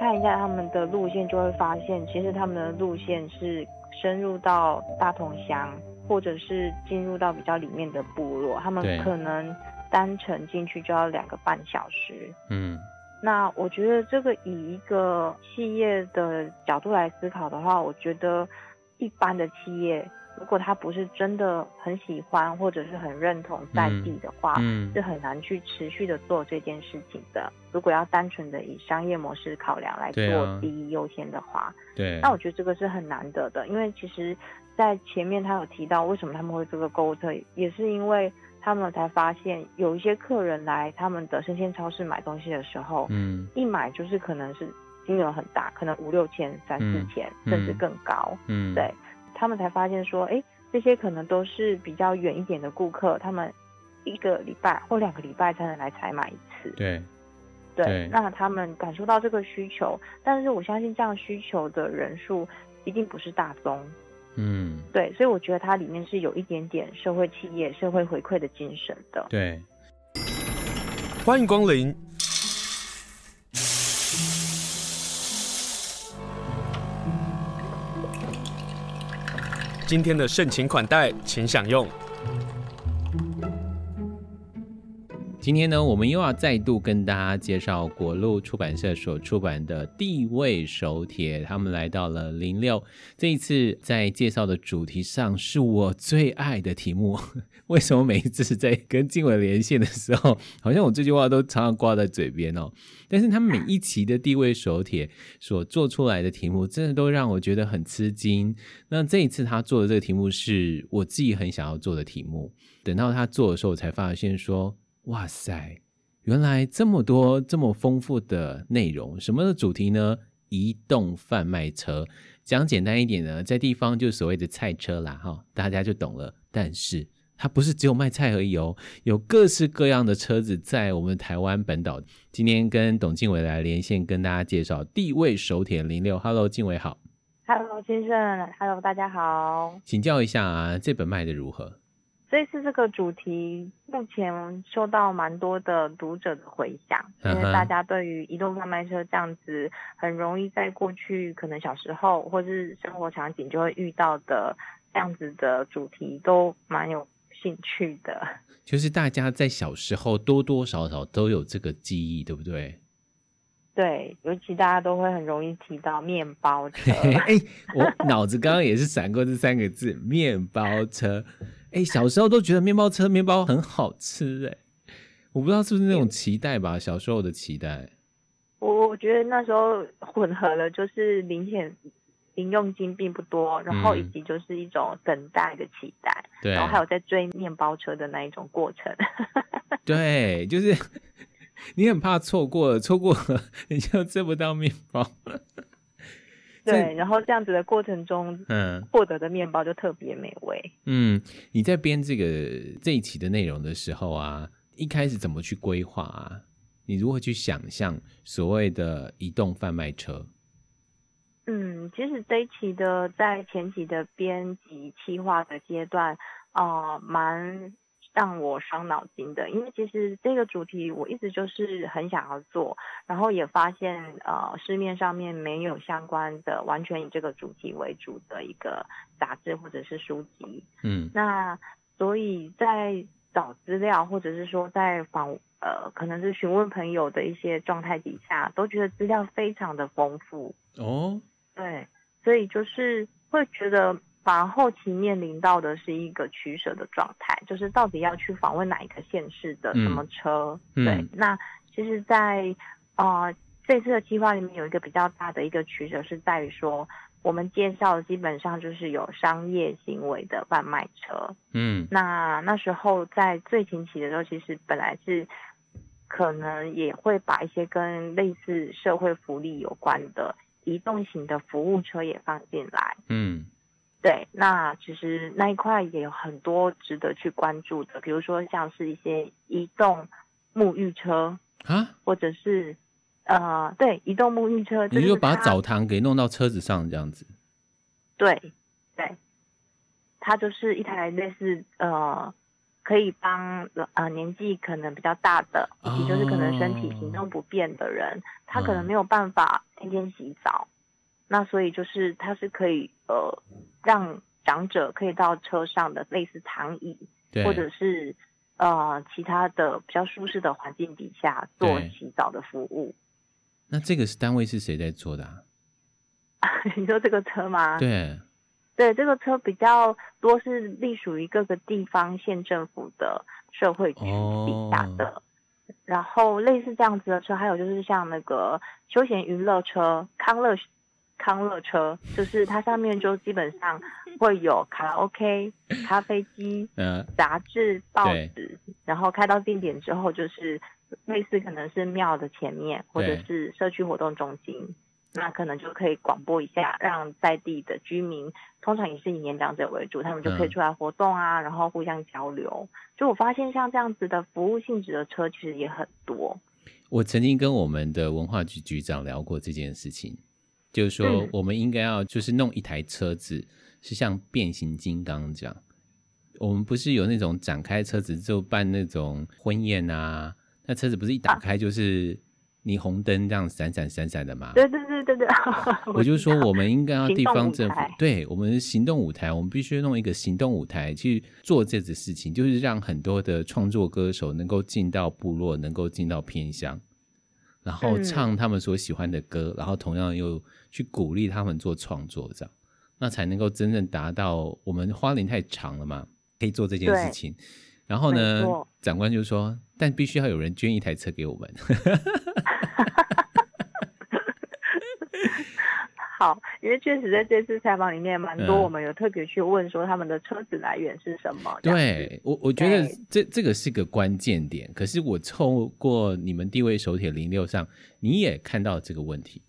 细看一下他们的路线，就会发现，其实他们的路线是深入到大同乡，或者是进入到比较里面的部落，他们可能单程进去就要两个半小时。嗯，那我觉得这个以一个企业的角度来思考的话，我觉得一般的企业。如果他不是真的很喜欢或者是很认同在地的话，嗯，是很难去持续的做这件事情的。如果要单纯的以商业模式考量来做第一优先的话，对，那我觉得这个是很难得的。因为其实，在前面他有提到为什么他们会做个购物车，也是因为他们才发现有一些客人来他们的生鲜超市买东西的时候，嗯，一买就是可能是金额很大，可能五六千、三四千，嗯，甚至更高，嗯，对。他们才发现说，哎，这些可能都是比较远一点的顾客，他们一个礼拜或两个礼拜才能来采买一次。对，对，对，那他们感受到这个需求，但是我相信这样需求的人数一定不是大宗。嗯，对，所以我觉得它里面是有一点点社会企业、社会回馈的精神的。对，欢迎光临。今天的盛情款待，请享用。今天呢，我们又要再度跟大家介绍国路出版社所出版的《地位手帖》。他们来到了零六，这一次在介绍的主题上是我最爱的题目。为什么每一次在跟静伟连线的时候，好像我这句话都常常挂在嘴边哦？但是他们每一期的《地位手帖》所做出来的题目，真的都让我觉得很吃惊。那这一次他做的这个题目，是我自己很想要做的题目。等到他做的时候，我才发现说。哇塞，原来这么多这么丰富的内容，什么的主题呢？移动贩卖车，讲简单一点呢，在地方就是所谓的菜车啦，哈，大家就懂了。但是它不是只有卖菜而已哦，有各式各样的车子在我们台湾本岛。今天跟董静伟来连线，跟大家介绍《地位手铁零六》。Hello，静伟好。Hello，先生。Hello，大家好。请教一下啊，这本卖的如何？这一次这个主题目前收到蛮多的读者的回响，因为大家对于移动贩卖车这样子很容易在过去可能小时候或是生活场景就会遇到的这样子的主题都蛮有兴趣的。就是大家在小时候多多少少都有这个记忆，对不对？对，尤其大家都会很容易提到面包车。哎，我脑子刚刚也是闪过这三个字“面包车”。哎、欸，小时候都觉得面包车面包很好吃哎，我不知道是不是那种期待吧，小时候的期待。我我觉得那时候混合了，就是零钱零用金并不多，然后以及就是一种等待的期待，然后还有在追面包车的那一种过程。对，就是 你很怕错过了，错过了 你就吃不到面包。对，然后这样子的过程中，嗯，获得的面包就特别美味。嗯，你在编这个这一期的内容的时候啊，一开始怎么去规划啊？你如何去想象所谓的移动贩卖车？嗯，其实这一期的在前期的编辑企划的阶段，呃，蛮。让我伤脑筋的，因为其实这个主题我一直就是很想要做，然后也发现呃市面上面没有相关的完全以这个主题为主的一个杂志或者是书籍，嗯，那所以在找资料或者是说在访呃可能是询问朋友的一些状态底下，都觉得资料非常的丰富。哦，对，所以就是会觉得。反而后期面临到的是一个取舍的状态，就是到底要去访问哪一个县市的什么车？嗯、对，嗯、那其实在，在呃这次的计划里面有一个比较大的一个取舍，是在于说我们介绍的基本上就是有商业行为的贩卖车。嗯，那那时候在最前期的时候，其实本来是可能也会把一些跟类似社会福利有关的移动型的服务车也放进来。嗯。对，那其实那一块也有很多值得去关注的，比如说像是一些移动沐浴车啊，或者是呃，对，移动沐浴车，你就把澡堂给弄到车子上这样子。对，对，它就是一台类似呃，可以帮呃年纪可能比较大的，以及就是可能身体行动不便的人，哦、他可能没有办法天天洗澡，嗯、那所以就是它是可以呃让长者可以到车上的类似躺椅，或者是呃其他的比较舒适的环境底下做洗澡的服务。那这个是单位是谁在做的啊？你说这个车吗？对。对，这个车比较多是隶属于各个地方县政府的社会局底下的，哦、然后类似这样子的车，还有就是像那个休闲娱乐车、康乐康乐车，就是它上面就基本上会有卡拉 OK、咖啡机、嗯、杂志、报纸，然后开到定点之后，就是类似可能是庙的前面，或者是社区活动中心。那可能就可以广播一下，让在地的居民，通常也是以年长者为主，他们就可以出来活动啊，嗯、然后互相交流。就我发现，像这样子的服务性质的车，其实也很多。我曾经跟我们的文化局局长聊过这件事情，就是说我们应该要就是弄一台车子，是像变形金刚这样。我们不是有那种展开车子就办那种婚宴啊？那车子不是一打开就是霓虹灯这样闪闪闪闪的吗？对对对。对对，我就说，我们应该要 地方政府，对我们行动舞台，我们必须弄一个行动舞台去做这件事情，就是让很多的创作歌手能够进到部落，能够进到偏乡，然后唱他们所喜欢的歌，嗯、然后同样又去鼓励他们做创作，这样，那才能够真正达到我们花莲太长了嘛，可以做这件事情。然后呢，错长官就说，但必须要有人捐一台车给我们。好，因为确实在这次采访里面蛮多，我们有特别去问说他们的车子来源是什么。嗯、对我，我觉得这这个是个关键点。可是我透过你们地位手铁零六上，你也看到这个问题。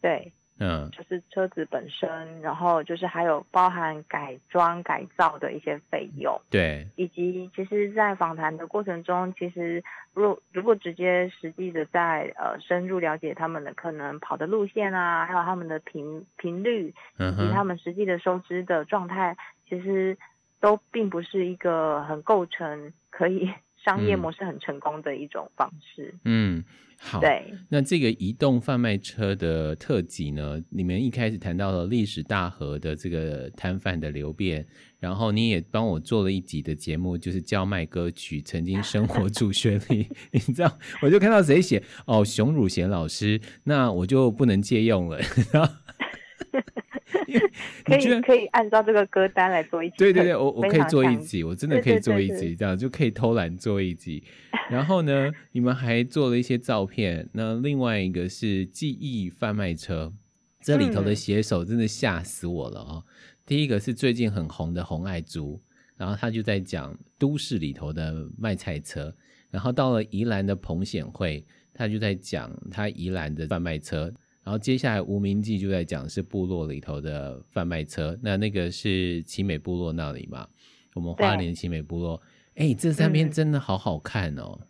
对。嗯，就是车子本身，然后就是还有包含改装改造的一些费用，对，以及其实，在访谈的过程中，其实如果如果直接实际的在呃深入了解他们的可能跑的路线啊，还有他们的频频率，以及他们实际的收支的状态，嗯、其实都并不是一个很构成可以商业模式很成功的一种方式。嗯。好，对，那这个移动贩卖车的特辑呢，你们一开始谈到了历史大河的这个摊贩的流变，然后你也帮我做了一集的节目，就是叫卖歌曲曾经生活主旋律，你知道，我就看到谁写哦，熊汝贤老师，那我就不能借用了。可以可以按照这个歌单来做一集，对对对，我我可以做一集，我真的可以做一集，这样就可以偷懒做一集。然后呢，你们还做了一些照片，那另外一个是记忆贩卖车，这里头的写手真的吓死我了哦。嗯、第一个是最近很红的红爱珠，然后他就在讲都市里头的卖菜车，然后到了宜兰的彭显惠，他就在讲他宜兰的贩卖车。然后接下来无名记就在讲是部落里头的贩卖车，那那个是奇美部落那里嘛？我们花莲奇美部落，哎对，这三篇真的好好看哦。嗯、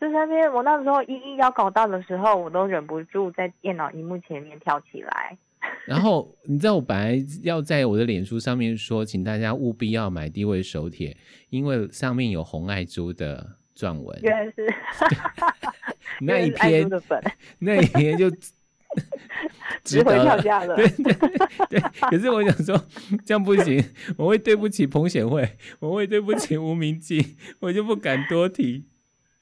这三篇我那时候一一要搞到的时候，我都忍不住在电脑荧幕前面跳起来。然后你知道我本来要在我的脸书上面说，请大家务必要买地位手帖，因为上面有红爱珠的撰文。原来是 那一篇，那一篇就。值回票价了，对对对。可是我想说，这样不行，我会对不起彭显惠，我会对不起吴明记，我就不敢多提。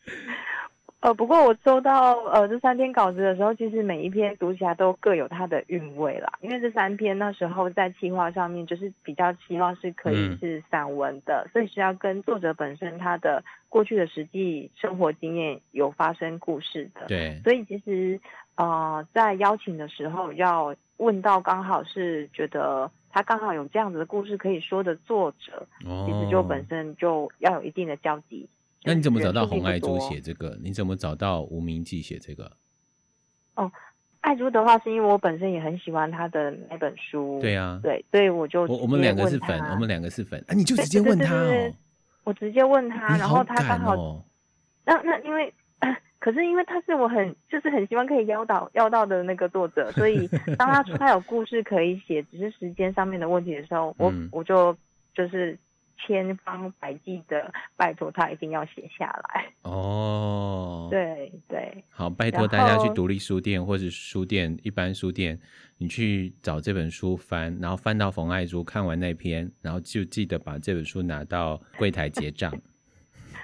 呃，不过我收到呃这三篇稿子的时候，其实每一篇读起来都各有它的韵味啦。因为这三篇那时候在企划上面，就是比较希望是可以是散文的，嗯、所以是要跟作者本身他的过去的实际生活经验有发生故事的。对，所以其实。呃，在邀请的时候要问到刚好是觉得他刚好有这样子的故事可以说的作者，哦、其实就本身就要有一定的交集。那你怎么找到红爱珠写这个？你怎么找到吴明记写这个？哦，爱珠的话是因为我本身也很喜欢他的那本书。对啊，对，所以我就我我们两个是粉，我们两个是粉，啊，你就直接问他哦。我直接问他，然后他刚好，哦、那那因为。可是因为他是我很就是很希望可以邀到邀到的那个作者，所以当他他有故事可以写，只是时间上面的问题的时候，我、嗯、我就就是千方百计的拜托他一定要写下来。哦，对 对，好，拜托大家去独立书店或者书店，一般书店，你去找这本书翻，然后翻到冯爱珠看完那篇，然后就记得把这本书拿到柜台结账。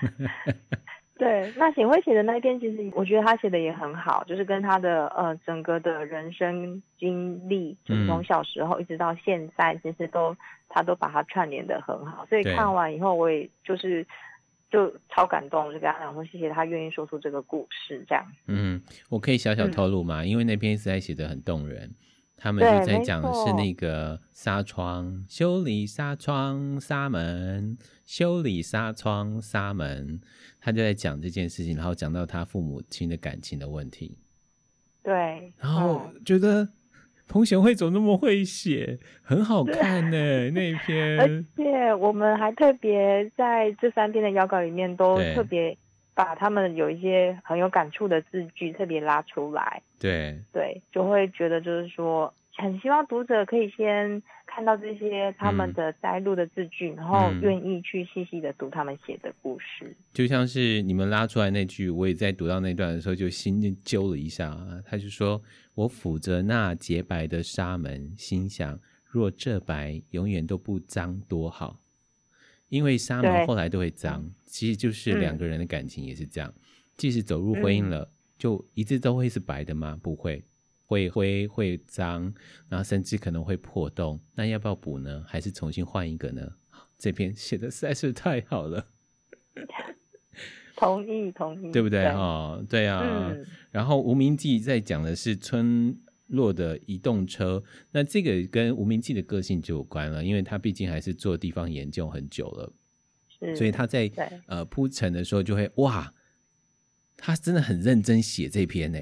对，那显慧写的那一篇，其实我觉得他写的也很好，就是跟他的呃整个的人生经历，就是从小时候一直到现在，其实都他都把它串联的很好。所以看完以后，我也就是就超感动，就跟他讲说谢谢他愿意说出这个故事，这样。嗯，我可以小小透露吗？嗯、因为那篇实在写的很动人。他们就在讲的是那个纱窗修理纱窗纱门修理纱窗纱门，他就在讲这件事情，然后讲到他父母亲的感情的问题。对，然后觉得彭贤惠怎么那么会写，很好看呢那一篇。而且我们还特别在这三篇的邀稿里面都特别。把他们有一些很有感触的字句特别拉出来，对对，就会觉得就是说，很希望读者可以先看到这些他们的摘录的字句，嗯、然后愿意去细细的读他们写的故事。就像是你们拉出来那句，我也在读到那段的时候就心揪了一下。他就说：“我抚着那洁白的纱门，心想若这白永远都不脏多好。”因为纱门后来都会脏，其实就是两个人的感情也是这样。嗯、即使走入婚姻了，嗯、就一直都会是白的吗？不会，会灰会脏，然后甚至可能会破洞。那要不要补呢？还是重新换一个呢？这篇写的实在是太好了。同意同意，对不对？哈对，对啊。嗯、然后无名记在讲的是村落的移动车，那这个跟无名记的个性就有关了，因为他毕竟还是做地方研究很久了，所以他在呃铺陈的时候就会哇，他真的很认真写这篇呢。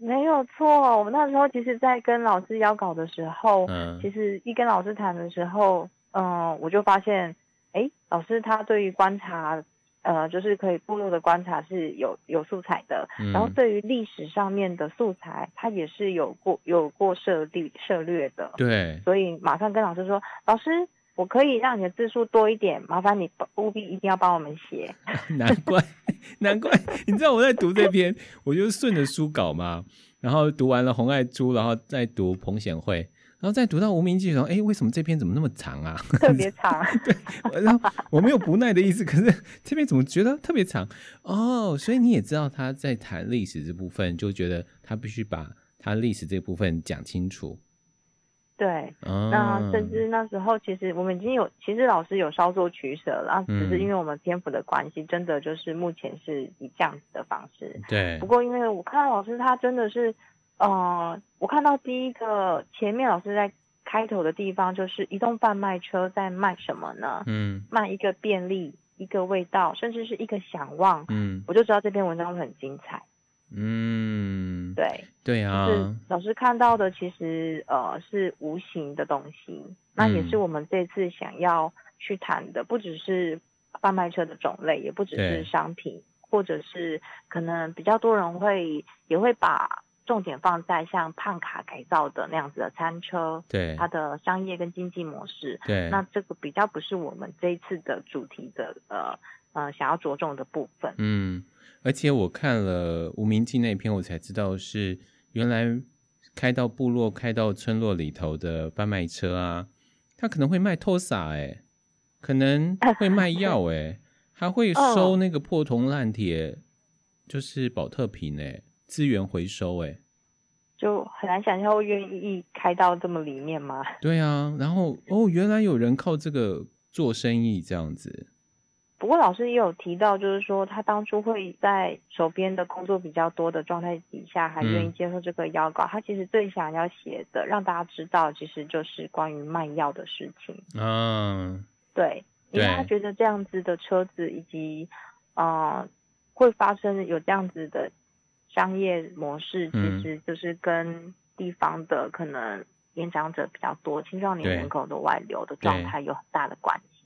没有错，我们那时候其实，在跟老师邀稿的时候，嗯，其实一跟老师谈的时候，嗯、呃，我就发现，哎，老师他对于观察。呃，就是可以部落的观察是有有素材的，嗯、然后对于历史上面的素材，他也是有过有过涉猎涉略的。对，所以马上跟老师说，老师，我可以让你的字数多一点，麻烦你务必一定要帮我们写。难怪，难怪，你知道我在读这篇，我就顺着书稿嘛，然后读完了红爱珠，然后再读彭显惠。然后再读到无名记的时候，哎，为什么这篇怎么那么长啊？特别长。对，然后我没有不耐的意思，可是这篇怎么觉得特别长？哦，所以你也知道他在谈历史这部分，就觉得他必须把他历史这部分讲清楚。对，哦、那甚至那时候其实我们已经有，其实老师有稍作取舍了，只是因为我们篇幅的关系，嗯、真的就是目前是以这样子的方式。对。不过因为我看到老师他真的是。呃，我看到第一个前面老师在开头的地方，就是移动贩卖车在卖什么呢？嗯，卖一个便利，一个味道，甚至是一个想望。嗯，我就知道这篇文章会很精彩。嗯，对，对啊，就是老师看到的其实呃是无形的东西，那也是我们这次想要去谈的，不只是贩卖车的种类，也不只是商品，或者是可能比较多人会也会把。重点放在像胖卡改造的那样子的餐车，对它的商业跟经济模式，对，那这个比较不是我们这一次的主题的呃呃想要着重的部分。嗯，而且我看了无名记那篇，我才知道是原来开到部落、开到村落里头的贩卖车啊，他可能会卖托萨哎，可能会卖 药哎，还会收那个破铜烂铁，就是保特瓶哎。资源回收，哎，就很难想象会愿意开到这么里面吗？对啊，然后哦，原来有人靠这个做生意这样子。不过老师也有提到，就是说他当初会在手边的工作比较多的状态底下，还愿意接受这个邀稿。嗯、他其实最想要写的，让大家知道，其实就是关于卖药的事情。嗯，对，因为他觉得这样子的车子以及呃会发生有这样子的。商业模式其实就是跟地方的可能年长者比较多、嗯、青少年人口的外流的状态有很大的关系，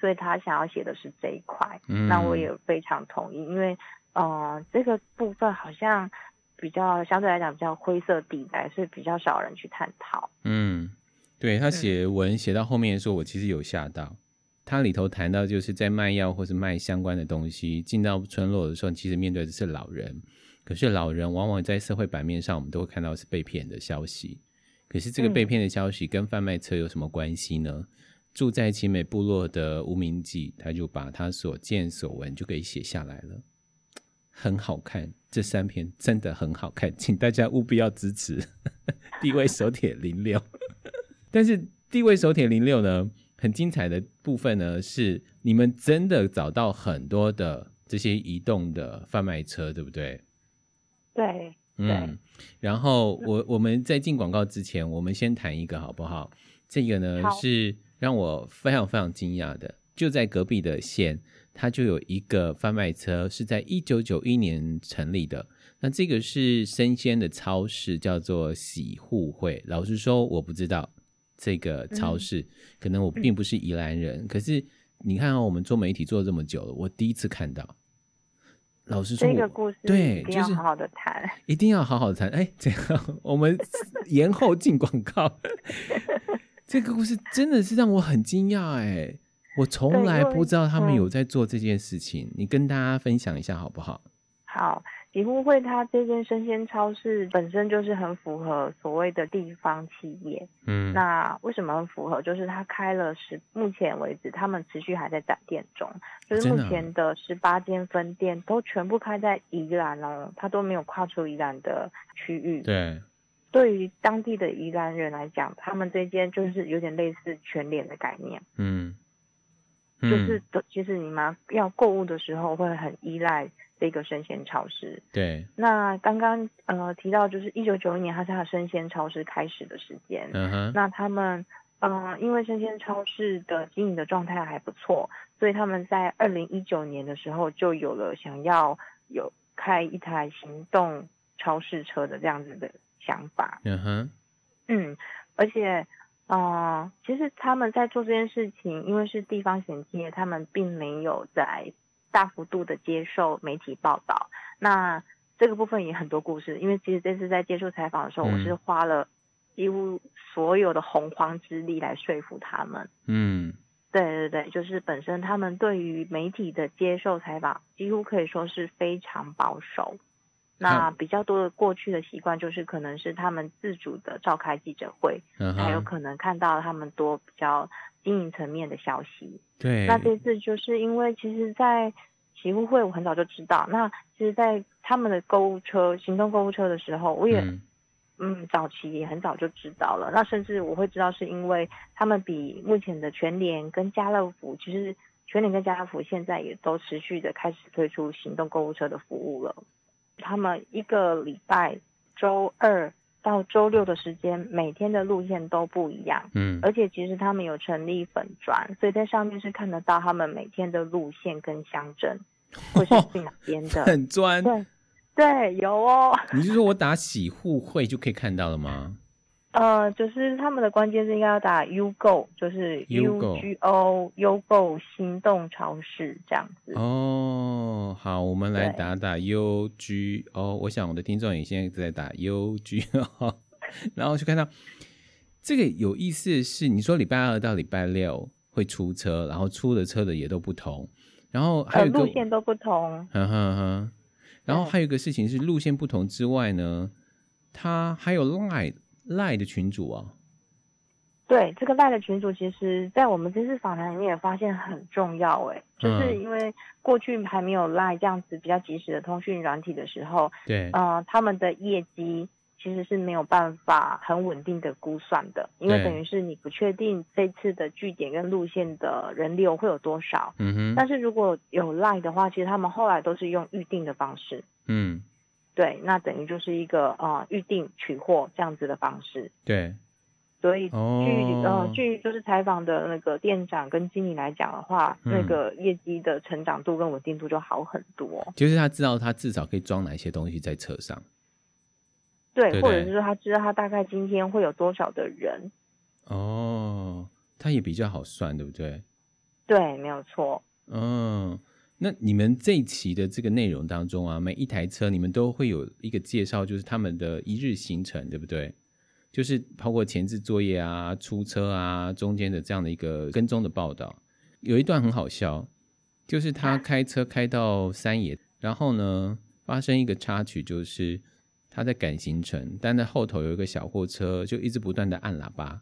所以他想要写的是这一块。嗯、那我也非常同意，因为呃这个部分好像比较相对来讲比较灰色地带，是比较少人去探讨。嗯，对，他写文写到后面的时候，我其实有吓到。它里头谈到就是在卖药或是卖相关的东西进到村落的时候，其实面对的是老人，可是老人往往在社会版面上，我们都会看到是被骗的消息。可是这个被骗的消息跟贩卖车有什么关系呢？嗯、住在奇美部落的无名记，他就把他所见所闻就给写下来了，很好看。这三篇真的很好看，请大家务必要支持地位手帖零六。但是地位手帖零六呢，很精彩的部分呢，是你们真的找到很多的这些移动的贩卖车，对不对？对，嗯。然后我我们在进广告之前，我们先谈一个好不好？这个呢是让我非常非常惊讶的，就在隔壁的县。它就有一个贩卖车，是在一九九一年成立的。那这个是生鲜的超市，叫做喜互惠。老实说，我不知道这个超市，嗯、可能我并不是宜兰人。嗯、可是你看、哦，我们做媒体做了这么久了，我第一次看到。老实说，这个故事对，就是好好的谈，一定要好好的谈。哎，这样 我们延后进广告。这个故事真的是让我很惊讶，哎。我从来不知道他们有在做这件事情，嗯、你跟大家分享一下好不好？好，喜互惠它这间生鲜超市本身就是很符合所谓的地方企业。嗯，那为什么很符合？就是它开了十，目前为止他们持续还在展店中，就是目前的十八间分店都全部开在宜兰哦，它都没有跨出宜兰的区域。对，对于当地的宜兰人来讲，他们这间就是有点类似全脸的概念。嗯。就是的，其实你们要购物的时候会很依赖这个生鲜超市。对。那刚刚呃提到，就是一九九一年，它是它生鲜超市开始的时间。嗯哼。那他们嗯、呃，因为生鲜超市的经营的状态还不错，所以他们在二零一九年的时候就有了想要有开一台行动超市车的这样子的想法。嗯哼。嗯，而且。哦、呃，其实他们在做这件事情，因为是地方衔接，他们并没有在大幅度的接受媒体报道。那这个部分也很多故事，因为其实这次在接受采访的时候，嗯、我是花了几乎所有的洪荒之力来说服他们。嗯，对对对，就是本身他们对于媒体的接受采访，几乎可以说是非常保守。那比较多的过去的习惯就是，可能是他们自主的召开记者会，还、uh-huh. 有可能看到他们多比较经营层面的消息。对，那这次就是因为其实，在喜互会我很早就知道，那其实，在他们的购物车、行动购物车的时候，我也嗯，嗯早期也很早就知道了。那甚至我会知道，是因为他们比目前的全联跟家乐福，其实全联跟家乐福现在也都持续的开始推出行动购物车的服务了。他们一个礼拜周二到周六的时间，每天的路线都不一样。嗯，而且其实他们有成立粉专，所以在上面是看得到他们每天的路线跟乡镇 或是去哪边的。很专。对对，有哦。你是说我打喜互惠就可以看到了吗？呃，就是他们的关键是应该要打 UGO，就是 U G O UGO 心动超市这样子。哦，好，我们来打打 U G O。我想我的听众也现在在打 U G O，然后就看到这个有意思的是，你说礼拜二到礼拜六会出车，然后出的车的也都不同，然后还有路线都不同。呵呵呵。然后还有一个事情是路线不同之外呢，它还有 Line。赖的群主啊，对，这个赖的群主，其实在我们这次访谈里面也发现很重要，哎，就是因为过去还没有赖这样子比较及时的通讯软体的时候，对，呃，他们的业绩其实是没有办法很稳定的估算的，因为等于是你不确定这次的据点跟路线的人流会有多少，嗯哼，但是如果有赖的话，其实他们后来都是用预定的方式，嗯。对，那等于就是一个呃预定取货这样子的方式。对，所以据、哦、呃据就是采访的那个店长跟经理来讲的话，嗯、那个业绩的成长度跟稳定度就好很多。就是他知道他至少可以装哪些东西在车上。对，对对，或者是说他知道他大概今天会有多少的人。哦，他也比较好算，对不对？对，没有错。嗯。那你们这一期的这个内容当中啊，每一台车你们都会有一个介绍，就是他们的一日行程，对不对？就是包括前置作业啊、出车啊、中间的这样的一个跟踪的报道。有一段很好笑，就是他开车开到三野，然后呢发生一个插曲，就是他在赶行程，但在后头有一个小货车就一直不断的按喇叭，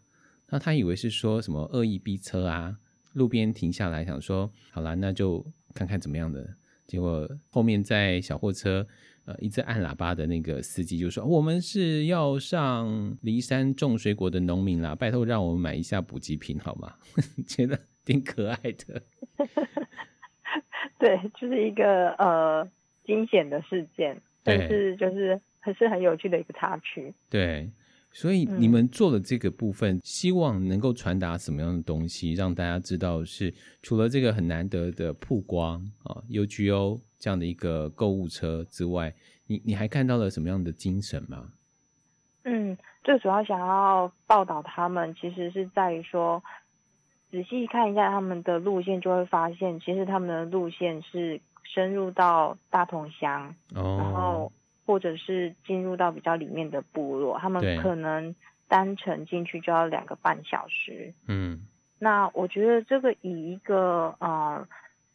那他以为是说什么恶意逼车啊，路边停下来想说好啦，那就看看怎么样的，结果后面在小货车。呃，一直按喇叭的那个司机就说：“我们是要上骊山种水果的农民啦，拜托让我们买一下补给品好吗？” 觉得挺可爱的。对，就是一个呃惊险的事件，但是就是还是很有趣的一个插曲。对。所以你们做的这个部分，嗯、希望能够传达什么样的东西，让大家知道是除了这个很难得的曝光啊，UGO 这样的一个购物车之外，你你还看到了什么样的精神吗？嗯，最主要想要报道他们，其实是在于说，仔细看一下他们的路线，就会发现，其实他们的路线是深入到大同乡，哦、然后。或者是进入到比较里面的部落，他们可能单程进去就要两个半小时。嗯，那我觉得这个以一个呃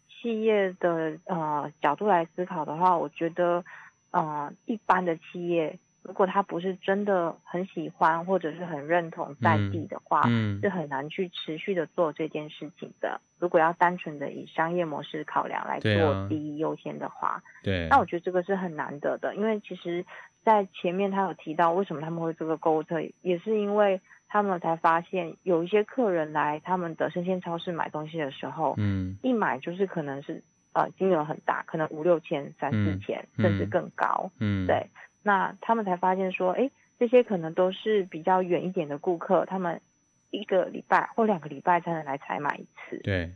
企业的呃角度来思考的话，我觉得呃一般的企业。如果他不是真的很喜欢或者是很认同在地的话，嗯嗯、是很难去持续的做这件事情的。如果要单纯的以商业模式考量来做第一优先的话，对，那我觉得这个是很难得的。因为其实，在前面他有提到为什么他们会这个购物车，也是因为他们才发现有一些客人来他们的生鲜超市买东西的时候，嗯，一买就是可能是呃金额很大，可能五六千、三四千，嗯、甚至更高，嗯，对。那他们才发现说，哎，这些可能都是比较远一点的顾客，他们一个礼拜或两个礼拜才能来采买一次。对，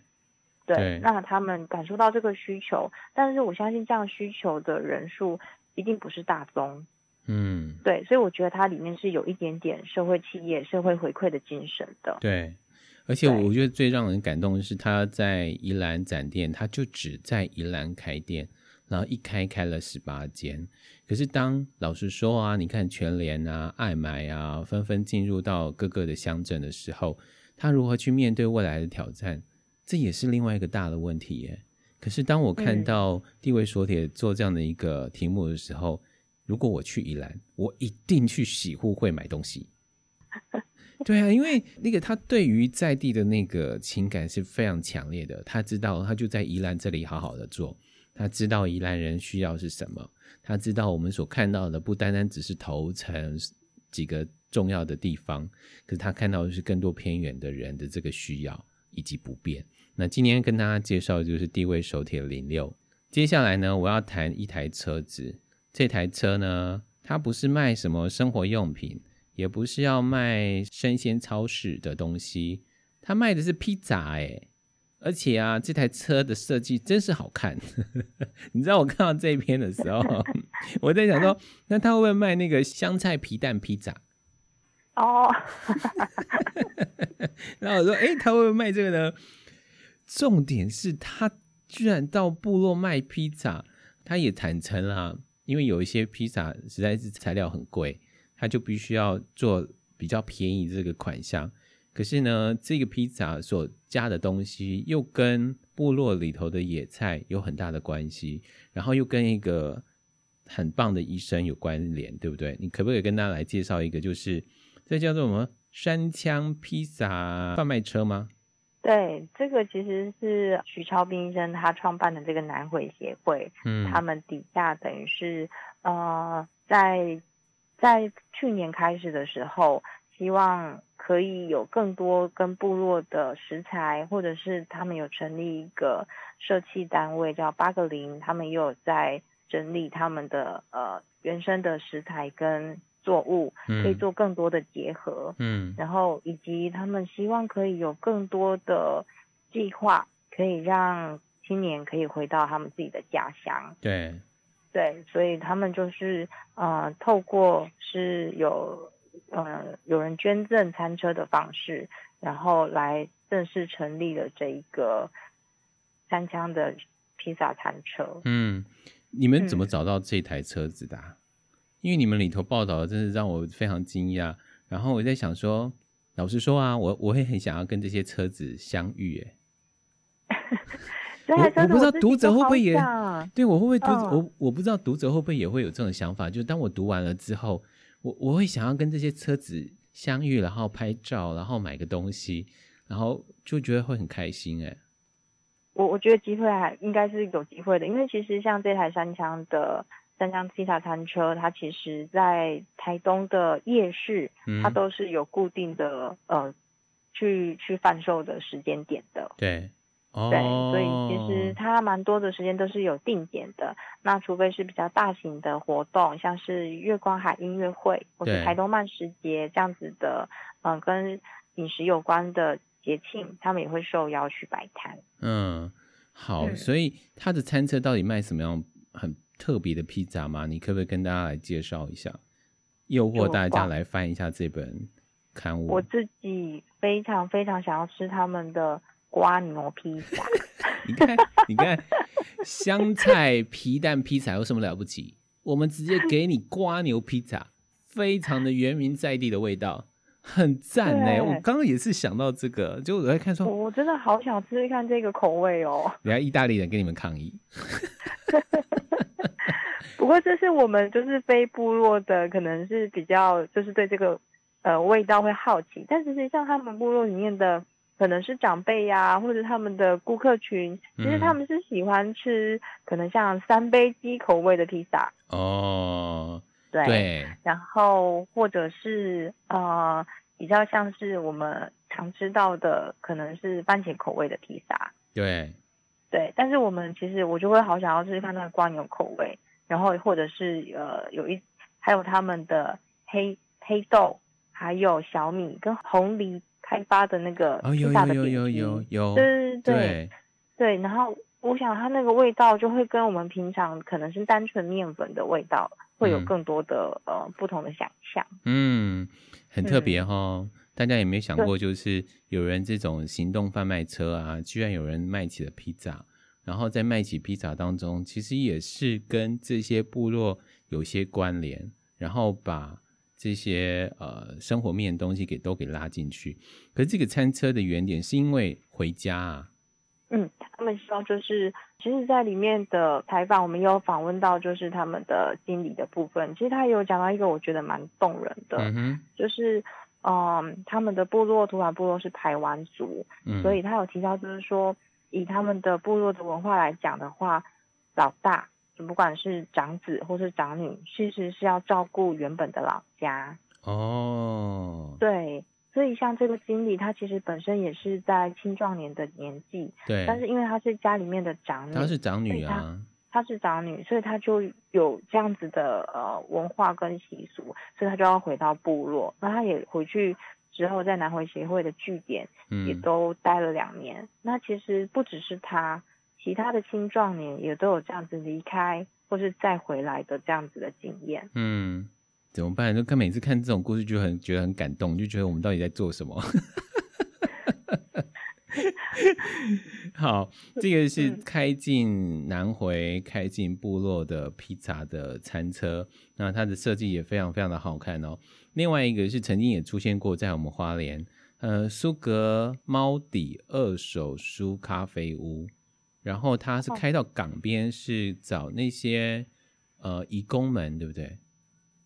对，对，那他们感受到这个需求，但是我相信这样需求的人数一定不是大宗。嗯，对，所以我觉得它里面是有一点点社会企业、社会回馈的精神的。对，而且我觉得最让人感动的是他在宜兰展店，他就只在宜兰开店。然后一开开了十八间，可是当老实说啊，你看全联啊、爱买啊，纷纷进入到各个的乡镇的时候，他如何去面对未来的挑战，这也是另外一个大的问题耶。可是当我看到地位所铁做这样的一个题目的时候，嗯、如果我去宜兰，我一定去喜户会买东西。对啊，因为那个他对于在地的那个情感是非常强烈的，他知道他就在宜兰这里好好的做。他知道宜兰人需要是什么，他知道我们所看到的不单单只是头层几个重要的地方，可是他看到的是更多偏远的人的这个需要以及不便。那今天跟大家介绍的就是地位手铁零六。接下来呢，我要谈一台车子。这台车呢，它不是卖什么生活用品，也不是要卖生鲜超市的东西，它卖的是披萨哎。而且啊，这台车的设计真是好看。你知道我看到这一篇的时候，我在想说，那他会不会卖那个香菜皮蛋披萨？哦。然后我说，哎、欸，他会不会卖这个呢？重点是他居然到部落卖披萨，他也坦诚啦，因为有一些披萨实在是材料很贵，他就必须要做比较便宜的这个款项。可是呢，这个披萨所加的东西又跟部落里头的野菜有很大的关系，然后又跟一个很棒的医生有关联，对不对？你可不可以跟大家来介绍一个，就是这叫做什么山羌披萨贩卖车吗？对，这个其实是徐超斌医生他创办的这个南回协会，嗯，他们底下等于是呃，在在去年开始的时候，希望。可以有更多跟部落的食材，或者是他们有成立一个社企单位叫八个零，他们也有在整理他们的呃原生的食材跟作物，可以做更多的结合。嗯，然后以及他们希望可以有更多的计划，可以让青年可以回到他们自己的家乡。对，对，所以他们就是呃透过是有。呃，有人捐赠餐车的方式，然后来正式成立了这一个三枪的披萨餐车。嗯，你们怎么找到这台车子的？嗯，因为你们里头报道的真是让我非常惊讶。然后我在想说，老实说啊，我我会很想要跟这些车子相遇。哎，我，我不知道读者会不会也对我会不会读我我不知道读者会不会也会有这种想法，就是当我读完了之后，我我会想要跟这些车子相遇，然后拍照，然后买个东西，然后就觉得会很开心哎。我我觉得机会还应该是有机会的，因为其实像这台三枪的三枪披萨餐车，它其实在台东的夜市，嗯、它都是有固定的呃去去贩售的时间点的。对，哦、对，所以其实它蛮多的时间都是有定点的。那除非是比较大型的活动，像是月光海音乐会或是台东慢食节这样子的，嗯、呃，跟饮食有关的。节庆，他们也会受邀去摆摊。嗯，好，嗯、所以他的餐车到底卖什么样很特别的披萨吗？你可不可以跟大家来介绍一下，诱惑大家来翻一下这本刊物？我自己非常非常想要吃他们的蜗牛披萨。你看，你看，香菜皮蛋披萨有什么了不起？我们直接给你瓜牛披萨，非常的原名在地的味道。很赞呢，我刚刚也是想到这个，就我在看说，我真的好想吃吃看这个口味哦。等下意大利人跟你们抗议。不过这是我们就是非部落的，可能是比较就是对这个呃味道会好奇，但实际上他们部落里面的可能是长辈呀、啊，或者他们的顾客群，其实他们是喜欢吃、嗯、可能像三杯鸡口味的披萨哦。对，对，然后或者是呃。比较像是我们常吃到的，可能是番茄口味的披萨。对，对，但是我们其实我就会好想要试试看那个蜗牛口味，然后或者是呃有一还有他们的黑黑豆，还有小米跟红藜开发的那个披萨的点心。哦，有有有有有有。对对对对，对，然后我想它那个味道就会跟我们平常可能是单纯面粉的味道。会有更多的、嗯、呃不同的想象，嗯，很特别哈、哦。嗯、大家有没有想过，就是有人这种行动贩卖车啊，居然有人卖起了披萨，然后在卖起披萨当中，其实也是跟这些部落有些关联，然后把这些呃生活面的东西给都给拉进去。可是这个餐车的原点是因为回家啊。嗯，他们希望就是，其实，在里面的采访，我们有访问到，就是他们的经理的部分。其实他也有讲到一个，我觉得蛮动人的，嗯、就是，嗯，他们的部落土瓦部落是排湾族，嗯、所以他有提到，就是说，以他们的部落的文化来讲的话，老大，就不管是长子或是长女，其实是要照顾原本的老家。哦，对。所以，像这个经理，他其实本身也是在青壮年的年纪，对。但是因为他是家里面的长女，她是长女啊，她是长女，所以他就有这样子的呃文化跟习俗，所以他就要回到部落。那他也回去之后，在南回协会的据点也都待了两年。嗯、那其实不只是他，其他的青壮年也都有这样子离开或是再回来的这样子的经验。嗯。怎么办？就看每次看这种故事，就很觉得很感动，就觉得我们到底在做什么？好，这个是开进南回、开进部落的披萨的餐车，那它的设计也非常非常的好看哦。另外一个是曾经也出现过在我们花莲，呃，苏格猫底二手书咖啡屋，然后他是开到港边，是找那些呃移工们，对不对？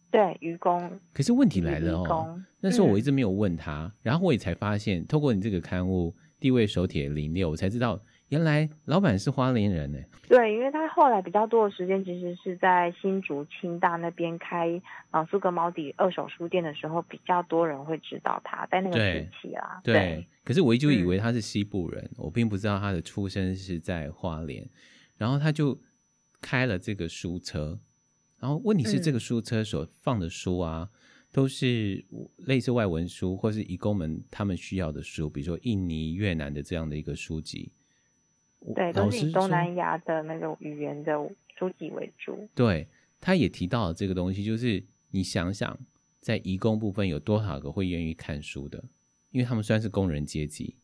对，渔工。可是问题来了哦，那时候我一直没有问他，嗯、然后我也才发现，透过你这个刊物《地位手帖零六》，我才知道原来老板是花莲人呢。对，因为他后来比较多的时间，其实是在新竹清大那边开啊苏格猫底二手书店的时候，比较多人会知道他，在那个时期啦。对，对可是我一直以为他是西部人，嗯、我并不知道他的出生是在花莲，然后他就开了这个书车。然后问题是，这个书车所放的书啊，嗯、都是类似外文书，或是移工们他们需要的书，比如说印尼、越南的这样的一个书籍。对，都是以东南亚的那种语言的书籍为主。对，他也提到了这个东西，就是你想想，在移工部分有多少个会愿意看书的？因为他们算是工人阶级，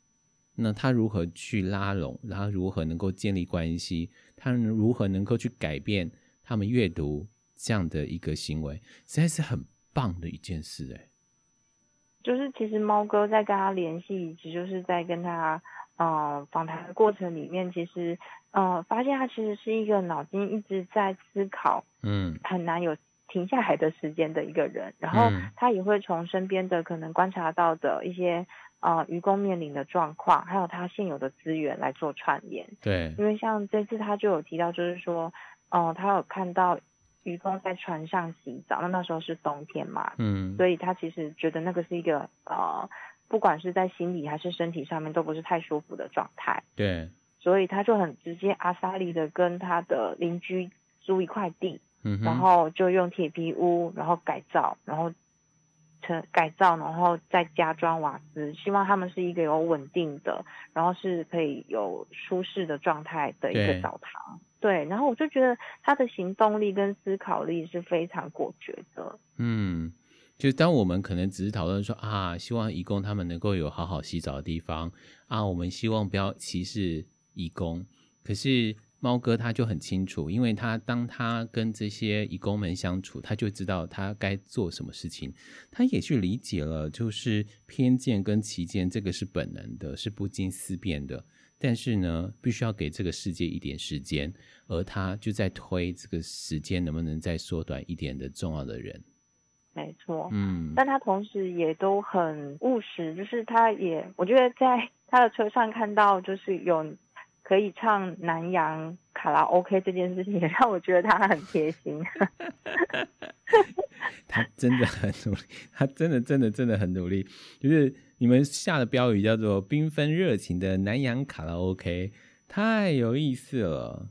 那他如何去拉拢？然后如何能够建立关系？他如何能够去改变他们阅读？这样的一个行为，实在是很棒的一件事哎。就是其实猫哥在跟他联系，以及就是在跟他呃访谈的过程里面，其实呃发现他其实是一个脑筋一直在思考，嗯，很难有停下来的时间的一个人。然后他也会从身边的可能观察到的一些呃愚公面临的状况，还有他现有的资源来做串联。对，因为像这次他就有提到，就是说，哦、呃，他有看到。愚公在船上洗澡，那那时候是冬天嘛，嗯，所以他其实觉得那个是一个呃，不管是在心理还是身体上面都不是太舒服的状态，对，所以他就很直接阿萨利的跟他的邻居租一块地，嗯，然后就用铁皮屋，然后改造，然后成改造，然后再加装瓦斯，希望他们是一个有稳定的，然后是可以有舒适的状态的一个澡堂。对，然后我就觉得他的行动力跟思考力是非常果决的。嗯，就当我们可能只是讨论说啊，希望义工他们能够有好好洗澡的地方啊，我们希望不要歧视义工。可是猫哥他就很清楚，因为他当他跟这些义工们相处，他就知道他该做什么事情。他也去理解了，就是偏见跟歧见，这个是本能的，是不经思辨的。但是呢，必须要给这个世界一点时间，而他就在推这个时间能不能再缩短一点的重要的人。没错，嗯，但他同时也都很务实，就是他也，我觉得在 他的车上看到就是有可以唱南洋卡拉 OK 这件事情，也让我觉得他很贴心。他真的很努力，他真的真的真的很努力，就是。你们下的标语叫做“缤纷热情的南洋卡拉 OK”，太有意思了。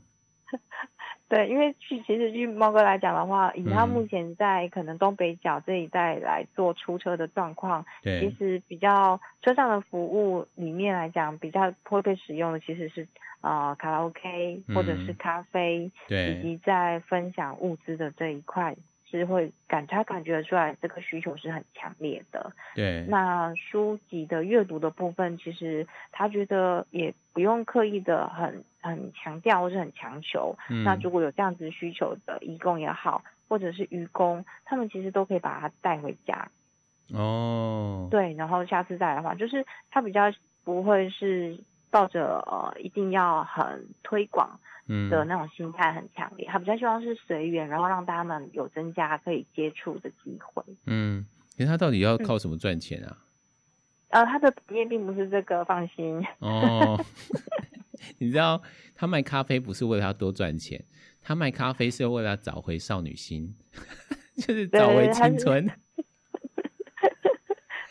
对，因为去其实据猫哥来讲的话，以他目前在可能东北角这一带来做出车的状况，对，其实比较车上的服务里面来讲，比较会被使用的其实是啊、呃、卡拉 OK 或者是咖啡，对，以及在分享物资的这一块。是会感他感觉出来，这个需求是很强烈的。对，那书籍的阅读的部分，其实他觉得也不用刻意的很很强调或是很强求。嗯。那如果有这样子需求的义工也好，或者是愚工，他们其实都可以把它带回家。哦。对，然后下次再来的话，就是他比较不会是抱着呃一定要很推广。的那种心态很强烈，他比较希望是随缘，然后让他们有增加可以接触的机会。嗯，可是他到底要靠什么赚钱啊？嗯、呃，他的职业并不是这个，放心。哦，你知道他卖咖啡不是为了他多赚钱，他卖咖啡是为了找回少女心，就是找回青春。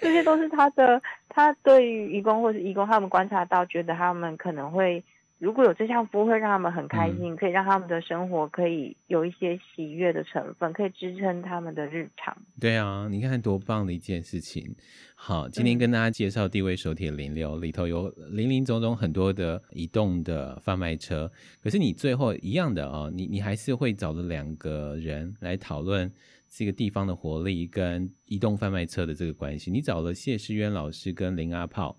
这些都是他的，他对于义工或是义工，他们观察到，觉得他们可能会。如果有这项服务，会让他们很开心，嗯，可以让他们的生活可以有一些喜悦的成分，可以支撑他们的日常。对啊，你看多棒的一件事情。好，今天跟大家介绍地位手铁零六里头有林林总总很多的移动的贩卖车，可是你最后一样的哦，你你还是会找了两个人来讨论这个地方的活力跟移动贩卖车的这个关系。你找了谢世渊老师跟林阿炮。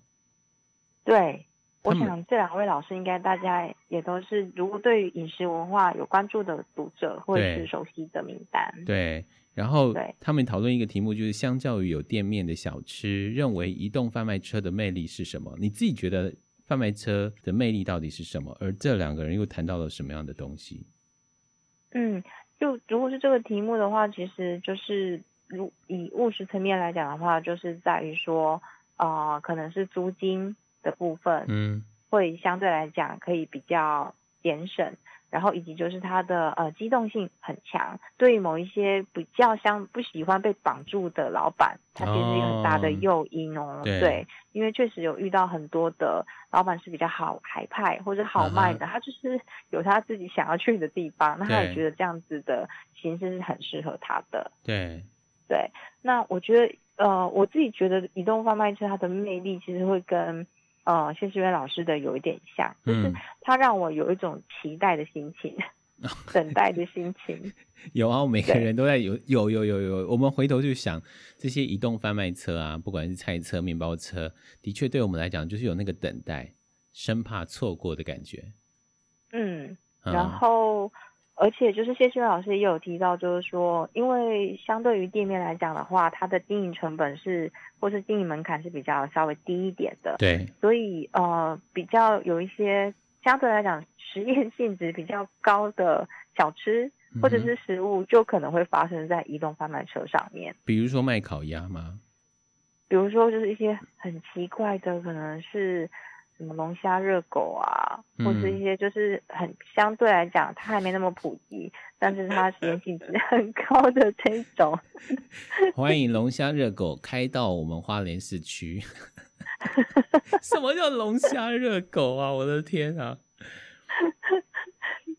对。我想这两位老师应该大家也都是，如果对于饮食文化有关注的读者，或者是熟悉的名单。对，然后他们讨论一个题目，就是相较于有店面的小吃，认为移动贩卖车的魅力是什么？你自己觉得贩卖车的魅力到底是什么？而这两个人又谈到了什么样的东西？嗯，就如果是这个题目的话，其实就是如以务实层面来讲的话，就是在于说，啊、呃，可能是租金。的部分，嗯，会相对来讲可以比较节省，然后以及就是它的呃机动性很强，对于某一些比较相不喜欢被绑住的老板，它其实是一个很大的诱因哦，哦对，对，因为确实有遇到很多的老板是比较好海派或者好卖的，他就是有他自己想要去的地方，那他也觉得这样子的形式是很适合他的，对，对，那我觉得呃我自己觉得移动贩卖车它的魅力其实会跟呃，谢诗渊老师的有一点像，就是他让我有一种期待的心情，嗯、等待的心情。有啊，我每个人都在有有有有有。我们回头就想，这些移动贩卖车啊，不管是菜车、面包车，的确对我们来讲，就是有那个等待，生怕错过的感觉。嗯，然后。而且就是谢谢老师也有提到，就是说，因为相对于店面来讲的话，它的经营成本是或是经营门槛是比较稍微低一点的，对，所以呃比较有一些相对来讲实验性质比较高的小吃或者是食物，就可能会发生在移动贩卖车上面。比如说卖烤鸭吗？比如说就是一些很奇怪的，可能是。什么龙虾热狗啊，或是一些就是很相对来讲，它还没那么普及，但是它实验性质很高的这种。欢迎龙虾热狗开到我们花莲市区。什么叫龙虾热狗啊？我的天啊！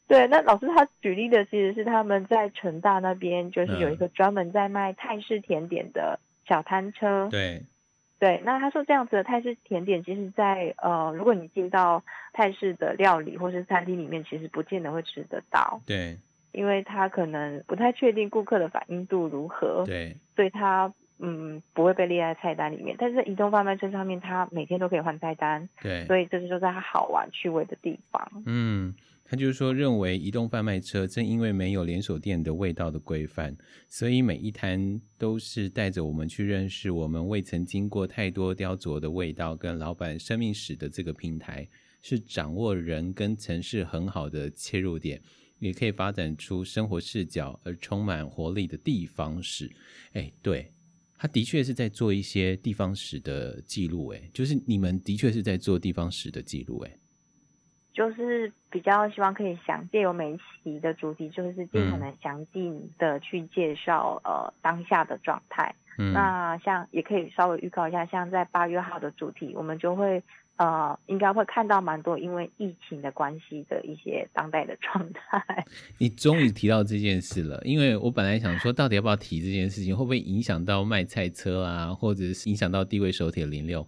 对，那老师他举例的其实是他们在成大那边，就是有一个专门在卖泰式甜点的小摊车。对。对，那他说这样子的泰式甜点，其实在呃，如果你进到泰式的料理或是餐厅里面，其实不见得会吃得到。对，因为他可能不太确定顾客的反应度如何。对，所以他嗯不会被列在菜单里面。但是在移动贩卖车上面，他每天都可以换菜单。对，所以这就是他好玩趣味的地方。嗯。他就是说，认为移动贩卖车正因为没有连锁店的味道的规范，所以每一摊都是带着我们去认识我们未曾经过太多雕琢的味道跟老板生命史的这个平台，是掌握人跟城市很好的切入点，也可以发展出生活视角而充满活力的地方史。哎，对，他的确是在做一些地方史的记录。哎，就是你们的确是在做地方史的记录。哎。就是比较希望可以详借由每一期的主题，就是尽可能详尽的去介绍、嗯、呃当下的状态。嗯，那像也可以稍微预告一下，像在八月号的主题，我们就会呃应该会看到蛮多因为疫情的关系的一些当代的状态。你终于提到这件事了，因为我本来想说，到底要不要提这件事情，会不会影响到卖菜车啊，或者是影响到地位手铁零六？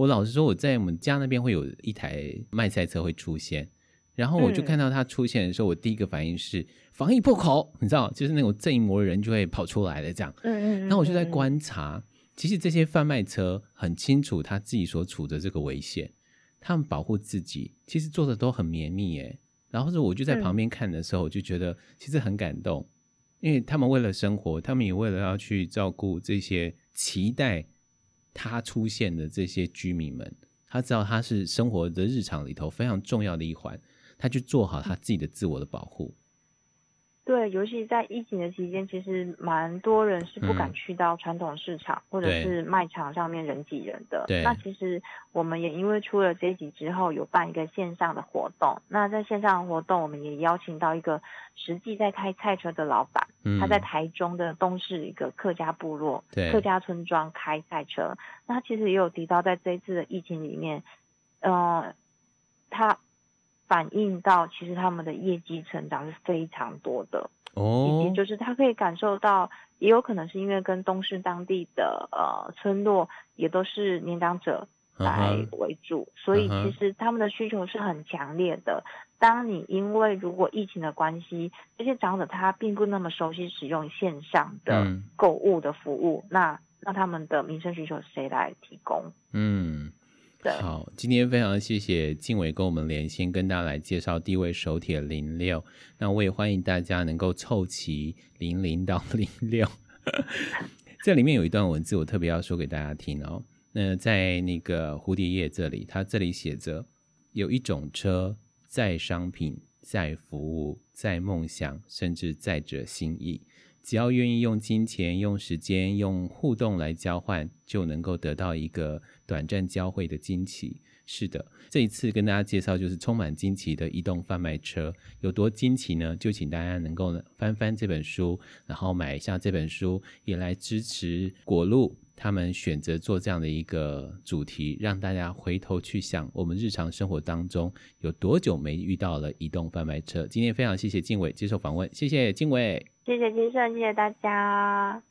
我老实说，我在我们家那边会有一台卖菜车会出现，然后我就看到它出现的时候，我第一个反应是防疫破口，你知道，就是那种正义魔人就会跑出来的这样。嗯嗯。然后我就在观察，其实这些贩卖车很清楚他自己所处的这个危险，他们保护自己，其实做的都很绵密耶。然后是我就在旁边看的时候，我就觉得其实很感动，因为他们为了生活，他们也为了要去照顾这些期待。他出现的这些居民们，他知道他是生活的日常里头非常重要的一环，他去做好他自己的自我的保护。对，尤其在疫情的期间，其实蛮多人是不敢去到传统市场、嗯、或者是卖场上面人挤人的。那其实我们也因为出了这一集之后，有办一个线上的活动。那在线上的活动，我们也邀请到一个实际在开菜车的老板，嗯、他在台中的东势一个客家部落、客家村庄开菜车。那他其实也有提到，在这一次的疫情里面，呃，他。反映到其实他们的业绩成长是非常多的哦，以及就是他可以感受到，也有可能是因为跟东市当地的呃村落也都是年长者来为主，嗯、所以其实他们的需求是很强烈的。嗯、当你因为如果疫情的关系，这些长者他并不那么熟悉使用线上的购物的服务，嗯、那那他们的民生需求谁来提供？嗯。好，今天非常谢谢静伟跟我们连线，跟大家来介绍地位手铁零六。那我也欢迎大家能够凑齐零零到零六。这里面有一段文字，我特别要说给大家听哦。那在那个蝴蝶页这里，它这里写着：有一种车，载商品，载服务，载梦想，甚至载着心意。只要愿意用金钱、用时间、用互动来交换，就能够得到一个短暂交汇的惊奇。是的，这一次跟大家介绍就是充满惊奇的移动贩卖车，有多惊奇呢？就请大家能够翻翻这本书，然后买一下这本书，也来支持果路他们选择做这样的一个主题，让大家回头去想我们日常生活当中有多久没遇到了移动贩卖车。今天非常谢谢静伟接受访问，谢谢静伟。谢谢金盛，谢谢大家。